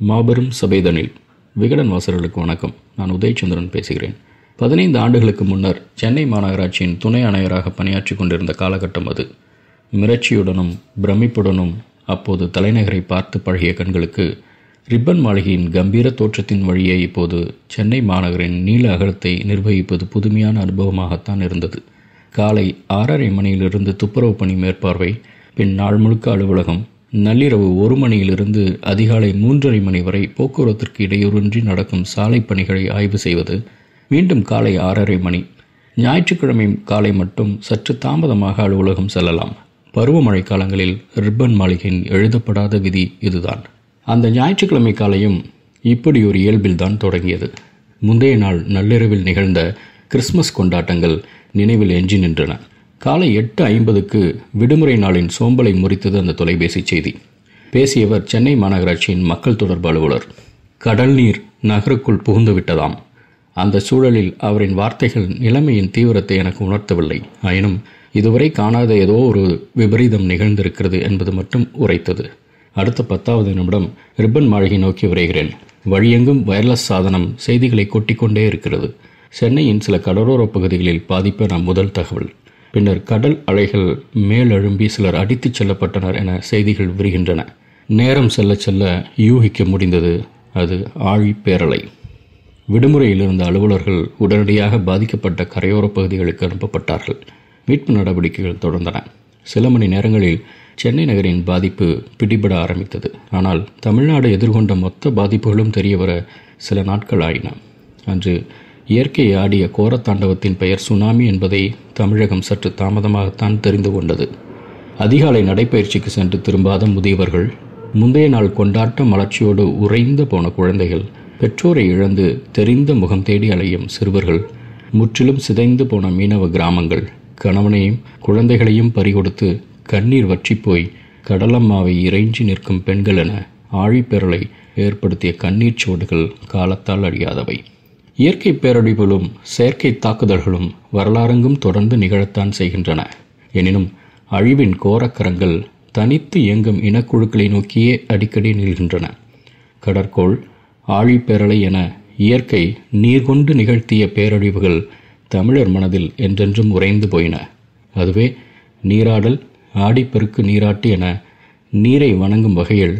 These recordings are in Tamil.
மாபெரும் சபைதனில் விகடன் வாசகர்களுக்கு வணக்கம். நான் உதயச்சந்திரன் பேசுகிறேன். பதினைந்து ஆண்டுகளுக்கு முன்னர் சென்னை மாநகராட்சியின் துணை ஆணையராக பணியாற்றி கொண்டிருந்த காலகட்டம் அது. மிரட்சியுடனும் பிரமிப்புடனும் அப்போது தலைநகரை பார்த்து பழகிய கண்களுக்கு ரிப்பன் மாளிகையின் கம்பீர தோற்றத்தின் வழியே இப்போது சென்னை மாநகரின் நீள அகலத்தை நிர்வகிப்பது புதுமையான அனுபவமாகத்தான் இருந்தது. காலை ஆறரை மணியிலிருந்து துப்புரவு பணி மேற்பார்வை பின் நாள் முழுக்க அலுவலகம் நள்ளிரவு ஒரு மணியிலிருந்து அதிகாலை மூன்றரை மணி வரை போக்குவரத்திற்கு இடையூறின்றி நடக்கும் சாலை பணிகளை ஆய்வு செய்வது மீண்டும் காலை ஆறரை மணி. ஞாயிற்றுக்கிழமை காலை மட்டும் சற்று தாமதமாக அலுவலகம் செல்லலாம். பருவமழை காலங்களில் ரிப்பன் மாளிகையின் எழுதப்படாத விதி இதுதான். அந்த ஞாயிற்றுக்கிழமை காலையும் இப்படி ஒரு இயல்பில்தான் தொடங்கியது. முந்தைய நாள் நள்ளிரவில் நிகழ்ந்த கிறிஸ்மஸ் கொண்டாட்டங்கள் நினைவில் எஞ்சி நின்றன. காலை எட்டு ஐம்பதுக்கு விடுமுறை நாளின் சோம்பலை முறித்தது அந்த தொலைபேசி செய்தி. பேசியவர் சென்னை மாநகராட்சியின் மக்கள் தொடர்பு அலுவலர். கடல் நீர் நகருக்குள் புகுந்து விட்டதாம். அந்த சூழலில் அவரின் வார்த்தைகள் நிலைமையின் தீவிரத்தை எனக்கு உணர்த்தவில்லை. ஆயினும் இதுவரை காணாத ஏதோ ஒரு விபரீதம் நிகழ்ந்திருக்கிறது என்பது மட்டும் உரைத்தது. அடுத்த பத்தாவது நிமிடம் ரிப்பன் மாளிகை நோக்கி விரைகிறேன். வழியெங்கும் வயர்லெஸ் சாதனம் செய்திகளை கொட்டிக்கொண்டே இருக்கிறது. சென்னையின் சில கடலோரப் பகுதிகளில் பாதிப்பான முதல் தகவல். பின்னர் கடல் அலைகள் மேலெழும்பி சிலர் அடித்துச் செல்லப்பட்டனர் என செய்திகள் விரிகின்றன. நேரம் செல்ல செல்ல யூகிக்க முடிந்தது. அது ஆழி பேரலை. விடுமுறையில் இருந்த அலுவலர்கள் உடனடியாக பாதிக்கப்பட்ட கரையோர பகுதிகளுக்கு அனுப்பப்பட்டார்கள். மீட்பு நடவடிக்கைகள் தொடர்ந்தன. சில மணி நேரங்களில் சென்னை நகரின் பாதிப்பு பிடிபட ஆரம்பித்தது. ஆனால் தமிழ்நாடு எதிர்கொண்ட மொத்த பாதிப்புகளும் தெரியவர சில நாட்கள் ஆயின. அன்று இயற்கை ஆடிய கோரத்தாண்டவத்தின் பெயர் சுனாமி என்பதை தமிழகம் சற்று தாமதமாகத்தான் தெரிந்து கொண்டது. அதிகாலை நடைப்பயிற்சிக்கு சென்று திரும்பாத முதியவர்கள் முந்தைய நாள் கொண்டாட்ட மலர்ச்சியோடு உறைந்து போன குழந்தைகள் பெற்றோரை இழந்து தெரிந்த முகம் தேடி அலையும் சிறுவர்கள் முற்றிலும் சிதைந்து போன மீனவ கிராமங்கள் கணவனையும் குழந்தைகளையும் பறிகொடுத்து கண்ணீர் வற்றிப்போய் கடலம்மாவை இறைஞ்சி நிற்கும் பெண்கள் என ஆழிப்பெறலை ஏற்படுத்திய கண்ணீர் சுவடுகள் காலத்தால் அழியாதவை. இயற்கை பேரழிவுகளும் செயற்கை தாக்குதல்களும் வரலாறெங்கும் தொடர்ந்து நிகழத்தான் செய்கின்றன. எனினும் அழிவின் கோரக்கரங்கள் தனித்து இயங்கும் இனக்குழுக்களை நோக்கியே அடிக்கடி நில்கின்றன. கடற்கோள் ஆழிப்பேரலை என இயற்கை நீர்கொண்டு நிகழ்த்திய பேரழிவுகள் தமிழர் மனதில் என்றென்றும் உறைந்து போயின. அதுவே நீராடல் ஆடிப்பெருக்கு நீராட்டு என நீரை வணங்கும் வகையில்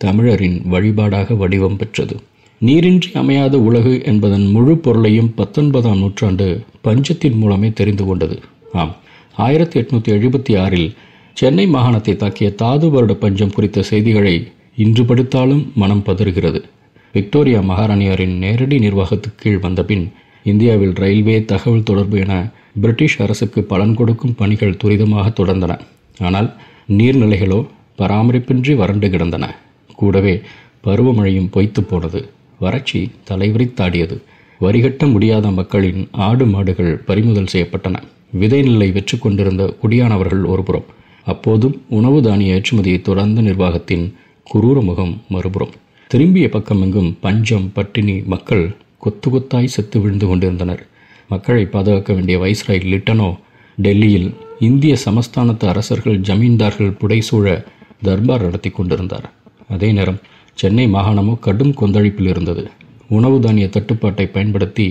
தமிழரின் வழிபாடாக வடிவம் பெற்றது. நீரின்றி அமையாத உலகு என்பதன் முழு பொருளையும் பத்தொன்பதாம் நூற்றாண்டு பஞ்சத்தின் மூலமே தெரிந்து கொண்டது. ஆம் ஆயிரத்தி எட்நூற்றி எழுபத்தி ஆறில் சென்னை மாகாணத்தை தாக்கிய தாது வருட பஞ்சம் குறித்த செய்திகளை இன்று படித்தாலும் மனம் பதறுகிறது. விக்டோரியா மகாராணியாரின் நேரடி நிர்வாகத்துக்கு கீழ் வந்தபின் இந்தியாவில் ரயில்வே தகவல் தொடர்பு என பிரிட்டிஷ் அரசுக்கு பலன் கொடுக்கும் பணிகள் துரிதமாக தொடர்ந்தன. ஆனால் நீர்நிலைகளோ பராமரிப்பின்றி வறண்டு கிடந்தன. கூடவே பருவமழையும் பொய்த்து போனது. வறட்சி தலைவிரித்தாடியது. வரிகட்ட முடியாத மக்களின் ஆடு மாடுகள் பறிமுதல் செய்யப்பட்டன. விதை வெற்று வெற்றி கொண்டிருந்த குடியானவர்கள் ஒருபுறம். அப்போதும் உணவு தானிய ஏற்றுமதியை தொடர்ந்த நிர்வாகத்தின் குரூர முகம் மறுபுறம். திரும்பிய பக்கமெங்கும் பஞ்சம் பட்டினி மக்கள் கொத்து கொத்தாய் செத்து விழுந்து கொண்டிருந்தனர். மக்களை பாதுகாக்க வேண்டிய வைஸ்ராய் லிட்டனோ டெல்லியில் இந்திய சமஸ்தானத்து அரசர்கள் ஜமீன்தார்கள் புடைசூழ தர்பார் நடத்தி கொண்டிருந்தார். அதே நேரம் சென்னை மாகாணமோ கடும் கொந்தளிப்பில் இருந்தது. உணவு தானிய தட்டுப்பாட்டை பயன்படுத்தி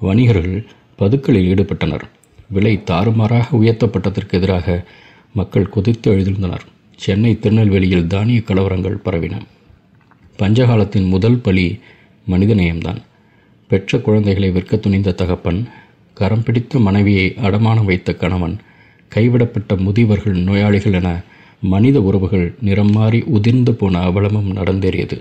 வணிகர்கள் பதுக்களில் ஈடுபட்டனர். விலை தாறுமாறாக உயர்த்தப்பட்டதற்கு எதிராக மக்கள் கொதித்து எழுந்திருந்தனர். சென்னை திருநெல்வேலியில் தானிய கலவரங்கள் பரவின. பஞ்சகாலத்தின் முதல் பலி மனிதநேயம்தான். பெற்ற குழந்தைகளை விற்க துணிந்த தகப்பன் கரம் பிடித்த மனைவியை அடமானம் வைத்த கணவன் கைவிடப்பட்ட முதியவர்கள் நோயாளிகள் என மனித உறவுகள் நிறம் மாறி உதிர்ந்து போன அவலமும் நடந்தேறியது.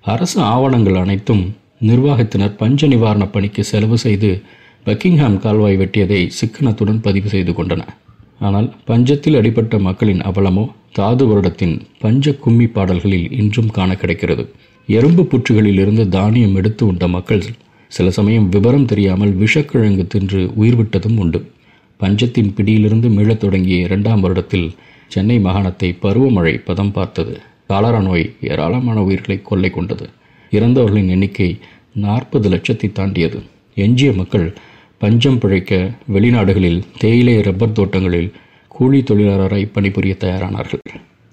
அரசு ஆவணங்கள் அனைத்தும் நிர்வாகத்தினர் பஞ்ச நிவாரணப் பணிக்கு செலவு செய்து பக்கிங்ஹாம் கால்வாய் வெட்டியதை சிக்கனத்துடன் பதிவு செய்து கொண்டன. ஆனால் பஞ்சத்தில் அடிபட்ட மக்களின் அவலமோ தாது வருடத்தின் பஞ்ச கும்மி பாடல்களில் இன்றும் காண கிடைக்கிறது. எறும்பு புற்றுகளில் இருந்து தானியம் எடுத்து உண்ட மக்கள் சில சமயம் விவரம் தெரியாமல் விஷக்கிழங்கு தின்று உயிர்விட்டதும் உண்டு. பஞ்சத்தின் பிடியிலிருந்து மீளத் தொடங்கிய இரண்டாம் வருடத்தில் சென்னை மாகாணத்தை பருவமழை பதம் பார்த்தது. காலரா நோய் ஏராளமான உயிர்களை கொள்ளை கொண்டது. இறந்தவர்களின் எண்ணிக்கை நாற்பது லட்சத்தை தாண்டியது. எஞ்சிய மக்கள் பஞ்சம் பிழைக்க வெளிநாடுகளில் தேயிலை ரப்பர் தோட்டங்களில் கூலி தொழிலாளராய் பணிபுரிய தயாரானார்கள்.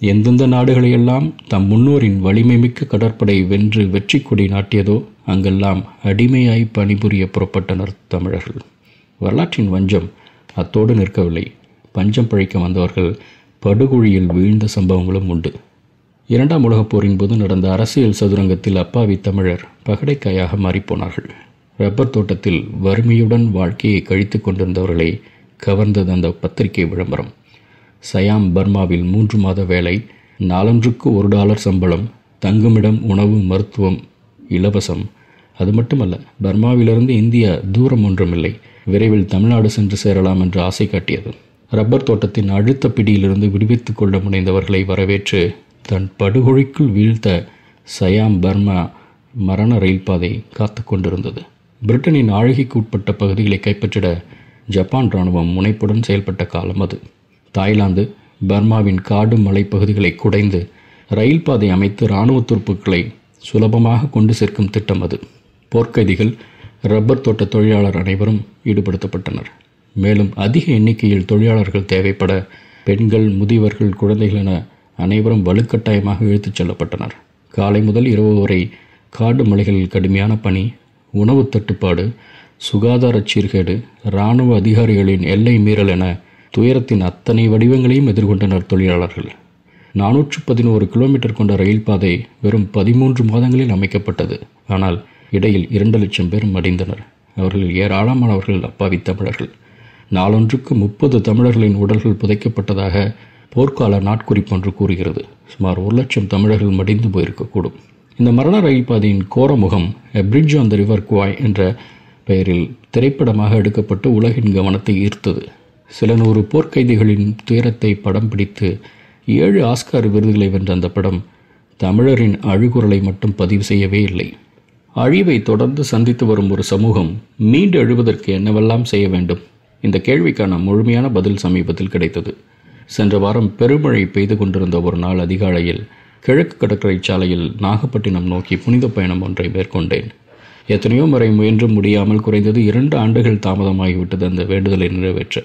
எந்தெந்த நாடுகளையெல்லாம் தம் முன்னோரின் வலிமைமிக்க கடற்படை வென்று வெற்றி கொடி நாட்டியதோ அங்கெல்லாம் அடிமையாய் பணிபுரிய புறப்பட்டனர் தமிழர்கள். வரலாற்றின் வஞ்சம் அத்தோடு நிற்கவில்லை. பஞ்சம் பிழைக்க வந்தவர்கள் படுகுழியில் வீழ்ந்த சம்பவங்களும் உண்டு. இரண்டாம் உலகப் போரின் போது நடந்த அரசியல் சதுரங்கத்தில் அப்பாவி தமிழர் பகடைக்காயாக மாறிப்போனார்கள். ரப்பர் தோட்டத்தில் வறுமையுடன் வாழ்க்கையை கழித்து கொண்டிருந்தவர்களை கவர்ந்தது அந்த பத்திரிகை விளம்பரம். சயாம் பர்மாவில் மூன்று மாத வேலை நாலொன்றுக்கு ஒரு டாலர் சம்பளம் தங்குமிடம் உணவு மருத்துவம் இலவசம். அது மட்டுமல்ல பர்மாவிலிருந்து இந்தியா தூரம் ஒன்றுமில்லை. விரைவில் தமிழ்நாடு சென்று சேரலாம் என்று ஆசை காட்டியது. ரப்பர் தோட்டத்தின் அழுத்த பிடியிலிருந்து விடுவித்துக் கொள்ள முனைந்தவர்களை வரவேற்று தன் படுகொழிக்குள் வீழ்த்த சயாம் பர்மா மரண ரயில் பாதை காத்து கொண்டிருந்தது. பிரிட்டனின் ஆழகிக்கு உட்பட்ட பகுதிகளை கைப்பற்றிட ஜப்பான் இராணுவம் முனைப்புடன் செயல்பட்ட காலம் அது. தாய்லாந்து பர்மாவின் காடு மலைப்பகுதிகளை குடைந்து ரயில் பாதை அமைத்து இராணுவ துருப்புக்களை சுலபமாக கொண்டு சேர்க்கும் திட்டம் அது. போர்க்கைதிகள் ரப்பர் தோட்ட தொழிலாளர் அனைவரும் ஈடுபடுத்தப்பட்டனர். மேலும் அதிக எண்ணிக்கையில் தொழிலாளர்கள் தேவைப்பட பெண்கள் முதியவர்கள் குழந்தைகள் என அனைவரும் வலுக்கட்டாயமாக இழுத்துச் செல்லப்பட்டனர். காலை முதல் இரவு வரை காடு மலைகளில் கடுமையான பனி உணவு தட்டுப்பாடு சுகாதார சீர்கேடு இராணுவ அதிகாரிகளின் எல்லை மீறல் என துயரத்தின் அத்தனை வடிவங்களையும் எதிர்கொண்டனர் தொழிலாளர்கள். நானூற்று பதினோரு கிலோமீட்டர் கொண்ட ரயில் பாதை வெறும் பதிமூன்று மாதங்களில் அமைக்கப்பட்டது. ஆனால் இடையில் இரண்டு லட்சம் பேர் மடிந்தனர். அவர்கள் ஏராளமானவர்கள் அப்பாவி தமிழர்கள். நாளொன்றுக்கு முப்பது தமிழர்களின் உடல்கள் புதைக்கப்பட்டதாக போர்க்கால நாட்குறிப்பொன்று கூறுகிறது. சுமார் ஒரு லட்சம் தமிழர்கள் மடிந்து போயிருக்கக்கூடும். இந்த மரண ரயில் பாதையின் கோரமுகம் A Bridge on the River Kwai என்ற பெயரில் திரைப்படமாக எடுக்கப்பட்டு உலகின் கவனத்தை ஈர்த்தது. சில நூறு போர்க்கைதிகளின் துயரத்தை படம் பிடித்து ஏழு ஆஸ்கார் விருதுகளை வென்ற அந்த படம் தமிழரின் அழுகுரலை மட்டும் பதிவு செய்யவே இல்லை. அழிவை தொடர்ந்து சந்தித்து வரும் ஒரு சமூகம் மீண்டு எழுவதற்கு என்னவெல்லாம் செய்ய வேண்டும்? இந்த கேள்விக்கான முழுமையான பதில் சமீபத்தில் கிடைத்தது. சென்ற வாரம் பெருமழை பெய்து கொண்டிருந்த ஒரு நாள் அதிகாலையில் கிழக்கு கடற்கரை சாலையில் நாகப்பட்டினம் நோக்கி புனித பயணம் ஒன்றை மேற்கொண்டேன். எத்தனையோ முறை முயன்றும் முடியாமல் குறைந்தது இரண்டு ஆண்டுகள் தாமதமாகிவிட்டது அந்த வேண்டுதலை நிறைவேற்ற.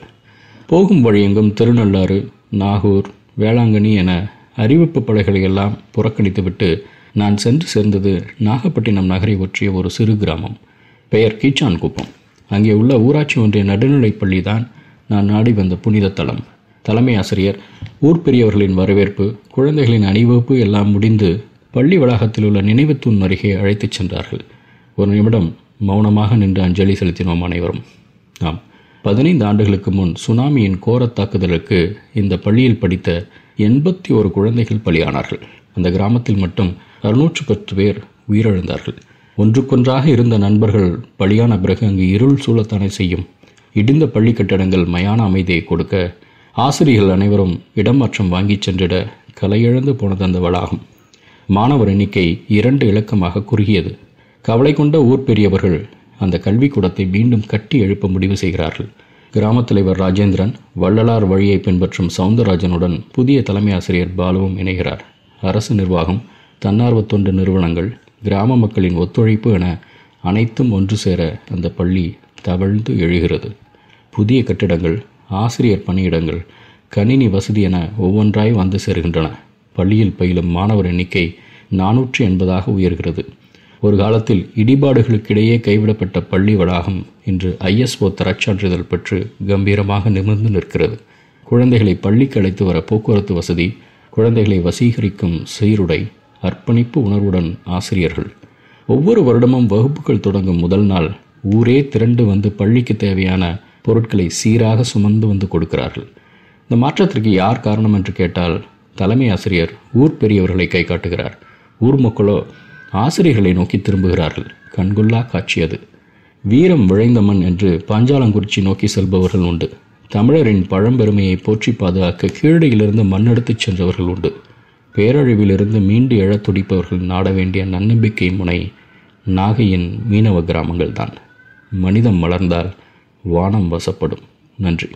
போகும் வழியெங்கும் திருநள்ளாறு நாகூர் வேளாங்கண்ணி என அறிவிப்பு படைகளை எல்லாம் புறக்கணித்துவிட்டு நான் சென்று சேர்ந்தது நாகப்பட்டினம் நகரை ஒற்றிய ஒரு சிறு கிராமம். பெயர் கீச்சான் குப்பம் அங்கே உள்ள ஊராட்சி ஒன்றிய நடுநிலைப்பள்ளி தான் நான் நாடி வந்த புனித தலம். தலைமை ஆசிரியர் ஊர் பெரியவர்களின் வரவேற்பு குழந்தைகளின் அணிவகுப்பு எல்லாம் முடிந்து பள்ளி வளாகத்தில் உள்ள நினைவு தூண் அருகே அழைத்துச் சென்றார்கள். ஒரு நிமிடம் மௌனமாக நின்று அஞ்சலி செலுத்தினோம் அனைவரும். ஆம் பதினைந்து ஆண்டுகளுக்கு முன் சுனாமியின் கோரத் தாக்குதலுக்கு இந்த பள்ளியில் படித்த எண்பத்தி ஒரு குழந்தைகள் பலியானார்கள். அந்த கிராமத்தில் மட்டும் அறுநூற்று பத்து பேர் உயிரிழந்தார்கள். ஒன்றுக்கொன்றாக இருந்த நண்பர்கள் பலியான பிறகு அங்கு இருள் சூழத்தானே செய்யும். இடிந்த பள்ளி கட்டடங்கள் மயான அமைதியை கொடுக்க ஆசிரியர்கள் அனைவரும் இடமாற்றம் வாங்கிச் சென்றிட கலையிழந்து போனது அந்த வளாகம். மாணவர் எண்ணிக்கை இரண்டு இலக்கமாக குறுகியது. கவலை கொண்ட ஊர் பெரியவர்கள் அந்த கல்விக்கூடத்தை மீண்டும் கட்டி எழுப்ப முடிவு செய்கிறார்கள். கிராமத் தலைவர் ராஜேந்திரன் வள்ளலார் வழியை பின்பற்றும் சவுந்தரராஜனுடன் புதிய தலைமை ஆசிரியர் பாலுவும் இணைகிறார். அரசு நிர்வாகம் தன்னார்வ தொண்டு நிறுவனங்கள் கிராம மக்களின் ஒத்துழைப்பு என அனைத்தும் ஒன்று சேர அந்த பள்ளி தவழ்ந்து எழுகிறது. புதிய கட்டிடங்கள் ஆசிரியர் பணியிடங்கள் கணினி வசதி என ஒவ்வொன்றாய் வந்து சேர்கின்றன. பள்ளியில் பயிலும் மாணவர் எண்ணிக்கை நானூற்றி எண்பதாக உயர்கிறது. ஒரு காலத்தில் இடிபாடுகளுக்கிடையே கைவிடப்பட்ட பள்ளி வளாகம் இன்று ஐஎஸ்ஓ தரச்சான்றிதழ் பெற்று கம்பீரமாக நிமிர்ந்து நிற்கிறது. குழந்தைகளை பள்ளிக்கு அழைத்து வர போக்குவரத்து வசதி குழந்தைகளை வசீகரிக்கும் சீருடை அர்ப்பணிப்பு உணர்வுடன் ஆசிரியர்கள். ஒவ்வொரு வருடமும் வகுப்புகள் தொடங்கும் முதல் நாள் ஊரே திரண்டு வந்து பள்ளிக்கு தேவையான பொருட்களை சீராக சுமந்து வந்து கொடுக்கிறார்கள். இந்த மாற்றத்திற்கு யார் காரணம் என்று கேட்டால் தலைமை ஆசிரியர் ஊர் பெரியவர்களை கை காட்டுகிறார். ஊர் மக்களோ ஆசிரியர்களை நோக்கி திரும்புகிறார்கள். கண்கொள்ளா காட்சி அது. வீரம் விழைந்த மண் என்று பாஞ்சாலங்குறிச்சி நோக்கி செல்பவர்கள் உண்டு. தமிழரின் பழம்பெருமையை போற்றி பாதுகாக்க கீழடியிலிருந்து மண்ணெடுத்துச் சென்றவர்கள் உண்டு. பேரழிவிலிருந்து மீண்டு எழத் துடிப்பவர்கள் நாட வேண்டிய நன்னம்பிக்கை முனை நாகையின் மீனவ கிராமங்கள்தான். மனிதம் மலர்ந்தால் வானம் வசப்படும். நன்றி.